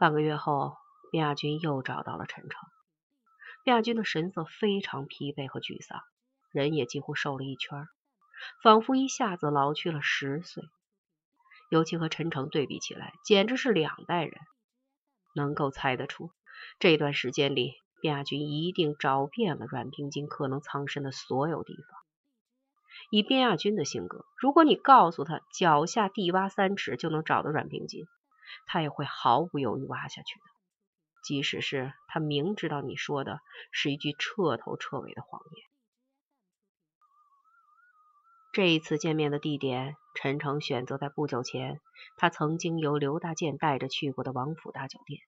半个月后，卞亚军又找到了陈诚。卞亚军的神色非常疲惫和沮丧，人也几乎瘦了一圈，仿佛一下子老去了十岁。尤其和陈诚对比起来，简直是两代人。能够猜得出，这段时间里，卞亚军一定找遍了阮平金可能藏身的所有地方。以卞亚军的性格，如果你告诉他脚下地挖三尺就能找到阮平金，他也会毫不犹豫挖下去的。即使是他明知道你说的是一句彻头彻尾的谎言。这一次见面的地点，陈诚选择在不久前他曾经由刘大健带着去过的王府大酒店。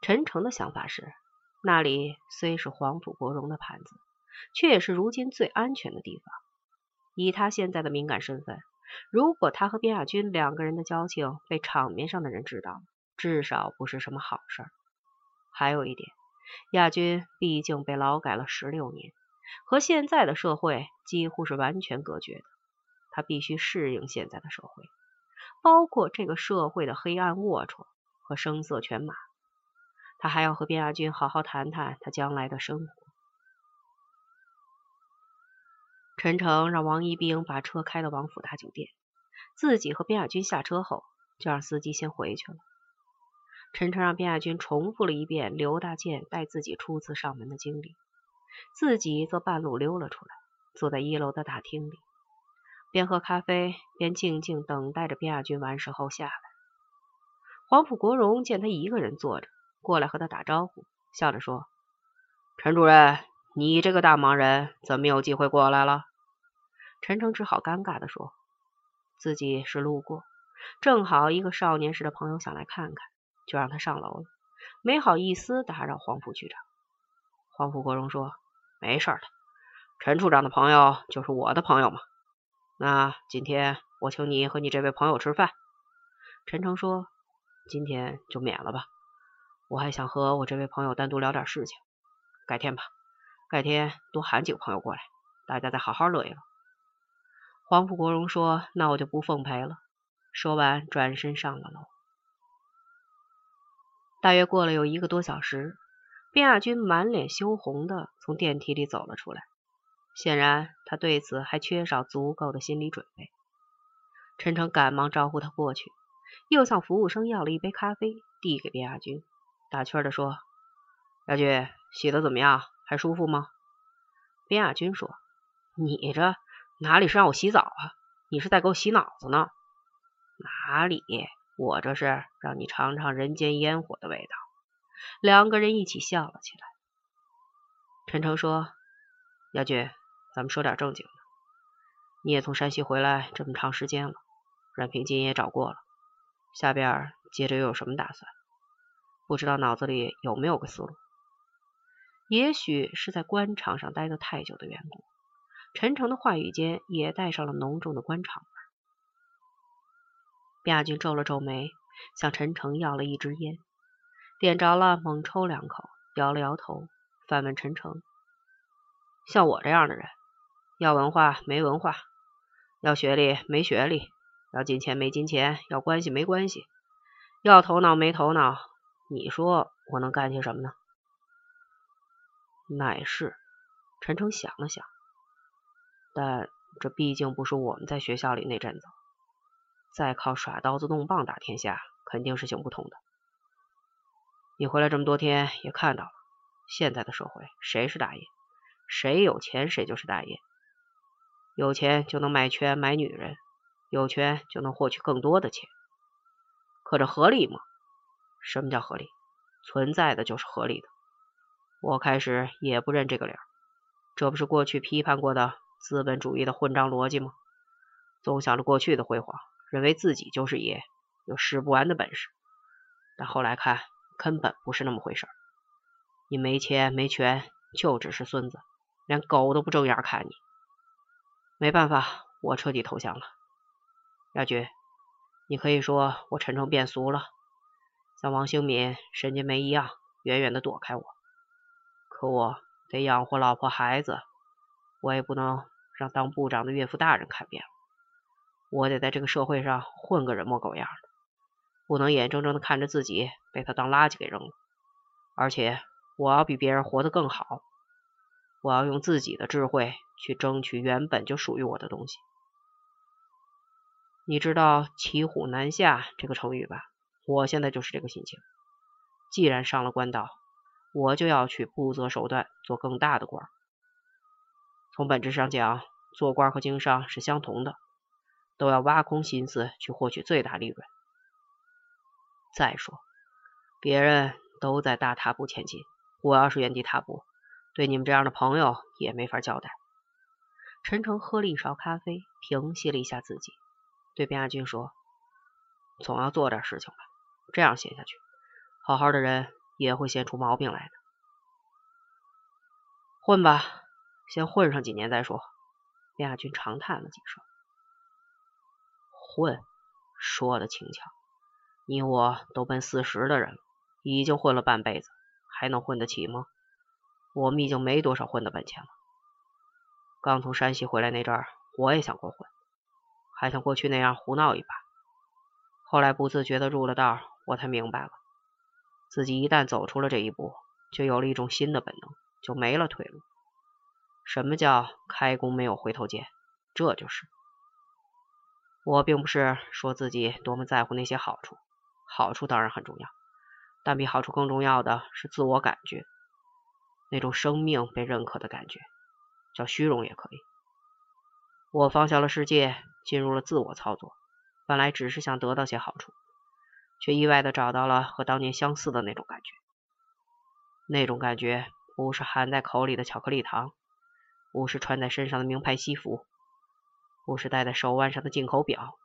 陈诚的想法是，那里虽是黄甫国荣的盘子，却也是如今最安全的地方。以他现在的敏感身份，如果他和边亚军两个人的交情被场面上的人知道，至少不是什么好事。还有一点，亚军毕竟被劳改了十六年。和现在的社会几乎是完全隔绝的，他必须适应现在的社会，包括这个社会的黑暗龌龊和声色犬马。他还要和边亚军好好谈谈他将来的生活。陈诚让王一兵把车开到王府大酒店，自己和边亚军下车后，就让司机先回去了。陈诚让边亚军重复了一遍刘大健带自己初次上门的经历。自己则半路溜了出来，坐在一楼的大厅里，边喝咖啡边静静等待着边亚军完事后下来。黄埔国荣见他一个人坐着，过来和他打招呼，笑着说：“陈主任，你这个大忙人，怎么有机会过来了？”陈诚只好尴尬的说：“自己是路过，正好一个少年时的朋友想来看看，就让他上楼了，没好意思打扰黄副局长。”黄埔国荣说。没事的，陈处长的朋友就是我的朋友嘛。那今天我请你和你这位朋友吃饭。陈诚说：“今天就免了吧，我还想和我这位朋友单独聊点事情。改天吧，改天多喊几个朋友过来，大家再好好乐一乐。”黄埔国荣说：“那我就不奉陪了。”说完，转身上了楼。大约过了有一个多小时。卞亚军满脸羞红的从电梯里走了出来，显然他对此还缺少足够的心理准备。陈诚赶忙招呼他过去，又向服务生要了一杯咖啡，递给卞亚军，打趣的说：“亚军洗的怎么样？还舒服吗？”卞亚军说：“你这哪里是让我洗澡啊？你是在给我洗脑子呢？哪里？我这是让你尝尝人间烟火的味道。”两个人一起笑了起来。陈诚说：“亚军，咱们说点正经的。你也从山西回来这么长时间了，阮平金也找过了，下边接着又有什么打算？不知道脑子里有没有个思路？也许是在官场上待得太久的缘故，陈诚的话语间也带上了浓重的官场味。”亚军皱了皱眉，向陈诚要了一支烟。点着了，猛抽两口，摇了摇头，反问陈诚：“像我这样的人，要文化没文化，要学历没学历，要金钱没金钱，要关系没关系，要头脑没头脑，你说我能干些什么呢？”乃是，陈诚想了想，但这毕竟不是我们在学校里那阵子，再靠耍刀子弄棒打天下，肯定是行不通的。你回来这么多天，也看到了，现在的社会谁是大爷？谁有钱谁就是大爷，有钱就能买权买女人，有权就能获取更多的钱。可这合理吗？什么叫合理？存在的就是合理的。我开始也不认这个理儿，这不是过去批判过的资本主义的混账逻辑吗？总想着过去的辉煌，认为自己就是爷，有使不完的本事，但后来看。根本不是那么回事你没钱没权，就只是孙子，连狗都不正眼看你。没办法，我彻底投降了。亚军，你可以说我陈诚变俗了，像王兴敏、沈金梅一样，远远的躲开我。可我得养活老婆孩子，我也不能让当部长的岳父大人看扁了。我得在这个社会上混个人模狗样的。不能眼睁睁的看着自己被他当垃圾给扔了。而且我要比别人活得更好，我要用自己的智慧去争取原本就属于我的东西。你知道“骑虎难下”这个成语吧？我现在就是这个心情。既然上了官道，我就要去不择手段做更大的官。从本质上讲，做官和经商是相同的，都要挖空心思去获取最大利润。再说，别人都在大踏步前进，我要是原地踏步，对你们这样的朋友也没法交代。陈诚喝了一勺咖啡，平息了一下自己。对边亚军说：“总要做点事情吧，这样闲下去，好好的人也会闲出毛病来的。混吧，先混上几年再说。”边亚军长叹了几声：“混，说的轻巧。你我都奔四十的人了，已经混了半辈子，还能混得起吗？我们已经没多少混的本钱了。刚从山西回来那阵儿，我也想过混。”还像过去那样胡闹一把，后来不自觉的入了道，我才明白了，自己一旦走出了这一步，就有了一种新的本能，就没了退路。什么叫开弓没有回头箭？这就是。我并不是说自己多么在乎那些好处，好处当然很重要，但比好处更重要的是自我感觉，那种生命被认可的感觉，叫虚荣也可以。我放下了世界。进入了自我操作，本来只是想得到些好处，却意外的找到了和当年相似的那种感觉。那种感觉不是含在口里的巧克力糖，不是穿在身上的名牌西服，不是戴在手腕上的进口表，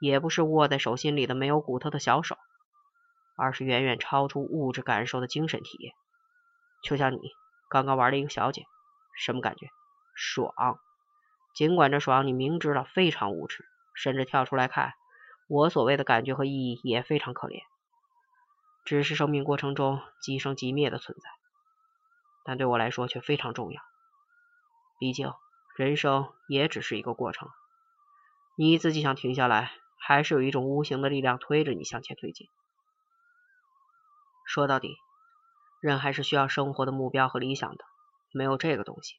也不是握在手心里的没有骨头的小手，而是远远超出物质感受的精神体验。就像你刚刚玩了一个小姐，什么感觉？爽！尽管这爽，你明知道非常无耻，甚至跳出来看，我所谓的感觉和意义也非常可怜，只是生命过程中即生即灭的存在，但对我来说却非常重要。毕竟人生也只是一个过程，你自己想停下来，还是有一种无形的力量推着你向前推进。说到底，人还是需要生活的目标和理想的，没有这个东西，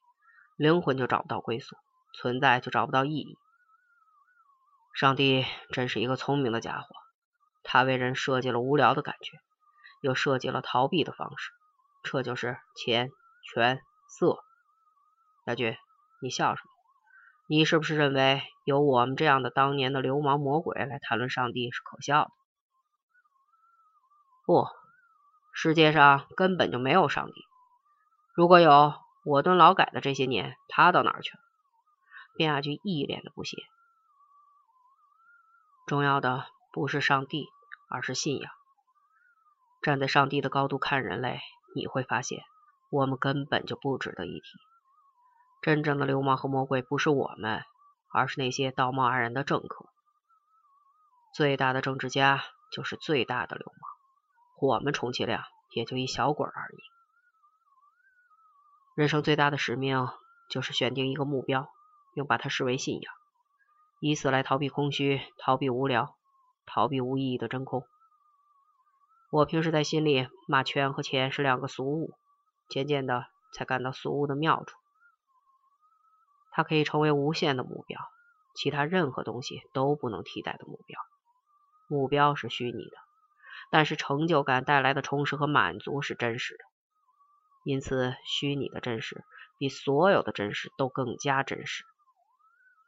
灵魂就找不到归宿。存在就找不到意义。上帝真是一个聪明的家伙，他为人设计了无聊的感觉，又设计了逃避的方式，这就是钱、权、色。亚军，你笑什么？你是不是认为有我们这样的当年的流氓魔鬼来谈论上帝是可笑的？不，世界上根本就没有上帝。如果有，我蹲劳改的这些年，他到哪儿去了？卞亚军一脸的不屑。重要的不是上帝，而是信仰。站在上帝的高度看人类，你会发现我们根本就不值得一提。真正的流氓和魔鬼不是我们，而是那些道貌岸然的政客。最大的政治家就是最大的流氓，我们充其量也就一小鬼而已。人生最大的使命就是选定一个目标。并把它视为信仰，以此来逃避空虚，逃避无聊，逃避无意义的真空。我平时在心里骂权和钱是两个俗物，渐渐的才感到俗物的妙处。它可以成为无限的目标，其他任何东西都不能替代的目标。目标是虚拟的，但是成就感带来的充实和满足是真实的。因此，虚拟的真实比所有的真实都更加真实。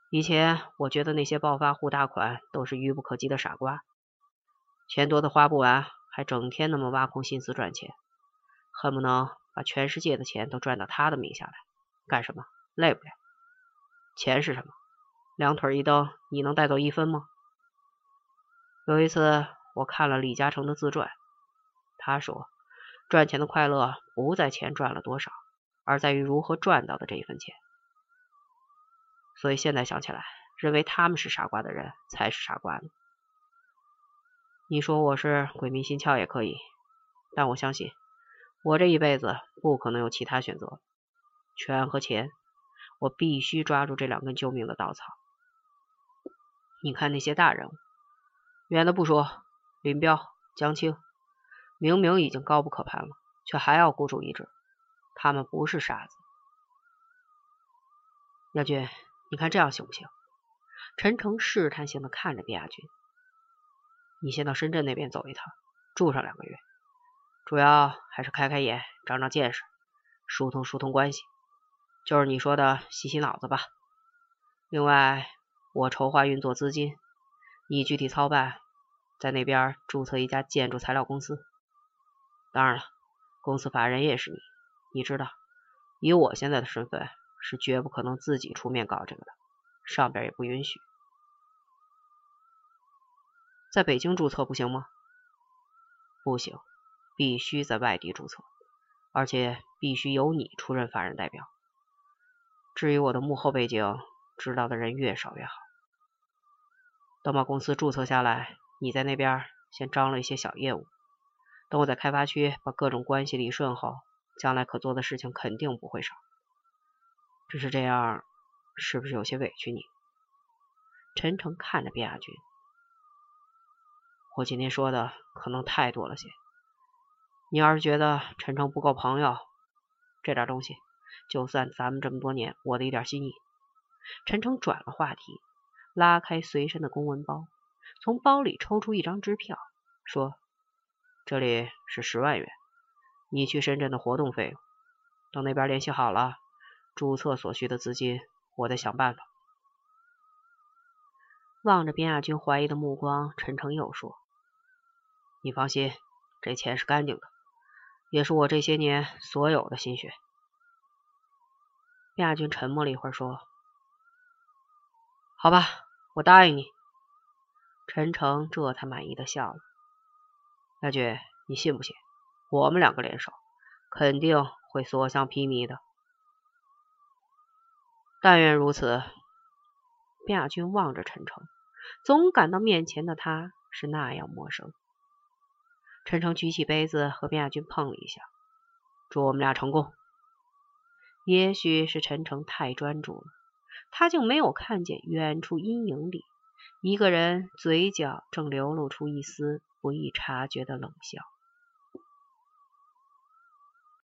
以前我觉得那些暴发户大款都是愚不可及的傻瓜，钱多的花不完，还整天那么挖空心思赚钱，恨不能把全世界的钱都赚到他的名下来。干什么？累不累？钱是什么？两腿一蹬，你能带走一分吗？有一次我看了李嘉诚的自传，他说赚钱的快乐不在钱赚了多少，而在于如何赚到的这一分钱。所以现在想起来，认为他们是傻瓜的人才是傻瓜呢。你说我是鬼迷心窍也可以，但我相信我这一辈子不可能有其他选择。权和钱，我必须抓住这两根救命的稻草。你看那些大人物，远的不说，林彪、江青，明明已经高不可攀了，却还要孤注一掷。他们不是傻子。亚军，你看这样行不行？陈诚试探性的看着卞亚军，你先到深圳那边走一趟，住上两个月，主要还是开开眼、长长见识、疏通疏通关系，就是你说的洗洗脑子吧。另外，我筹划运作资金，你具体操办，在那边注册一家建筑材料公司。当然了，公司法人也是你，你知道，以我现在的身份，是绝不可能自己出面搞这个的，上边也不允许。在北京注册不行吗？不行，必须在外地注册，而且必须由你出任法人代表。至于我的幕后背景。知道的人越少越好。等把公司注册下来，你在那边先张罗一些小业务。等我在开发区把各种关系理顺后，将来可做的事情肯定不会少。只是这样，是不是有些委屈你？陈诚看着卞亚军，我今天说的可能太多了些。你要是觉得陈诚不够朋友，这点东西，就算咱们这么多年我的一点心意。陈诚转了话题，拉开随身的公文包，从包里抽出一张支票，说：“这里是十万元，你去深圳的活动费用。等那边联系好了，注册所需的资金，我再想办法。”望着边亚军怀疑的目光，陈诚又说：“你放心，这钱是干净的，也是我这些年所有的心血。”亚军沉默了一会儿，说。好吧，我答应你。陈诚这才满意的笑了。亚军，你信不信？我们两个联手，肯定会所向披靡的。但愿如此。卞亚军望着陈诚，总感到面前的他是那样陌生。陈诚举起杯子和卞亚军碰了一下，祝我们俩成功。也许是陈诚太专注了。他竟没有看见远处阴影里一个人嘴角正流露出一丝不易察觉的冷笑。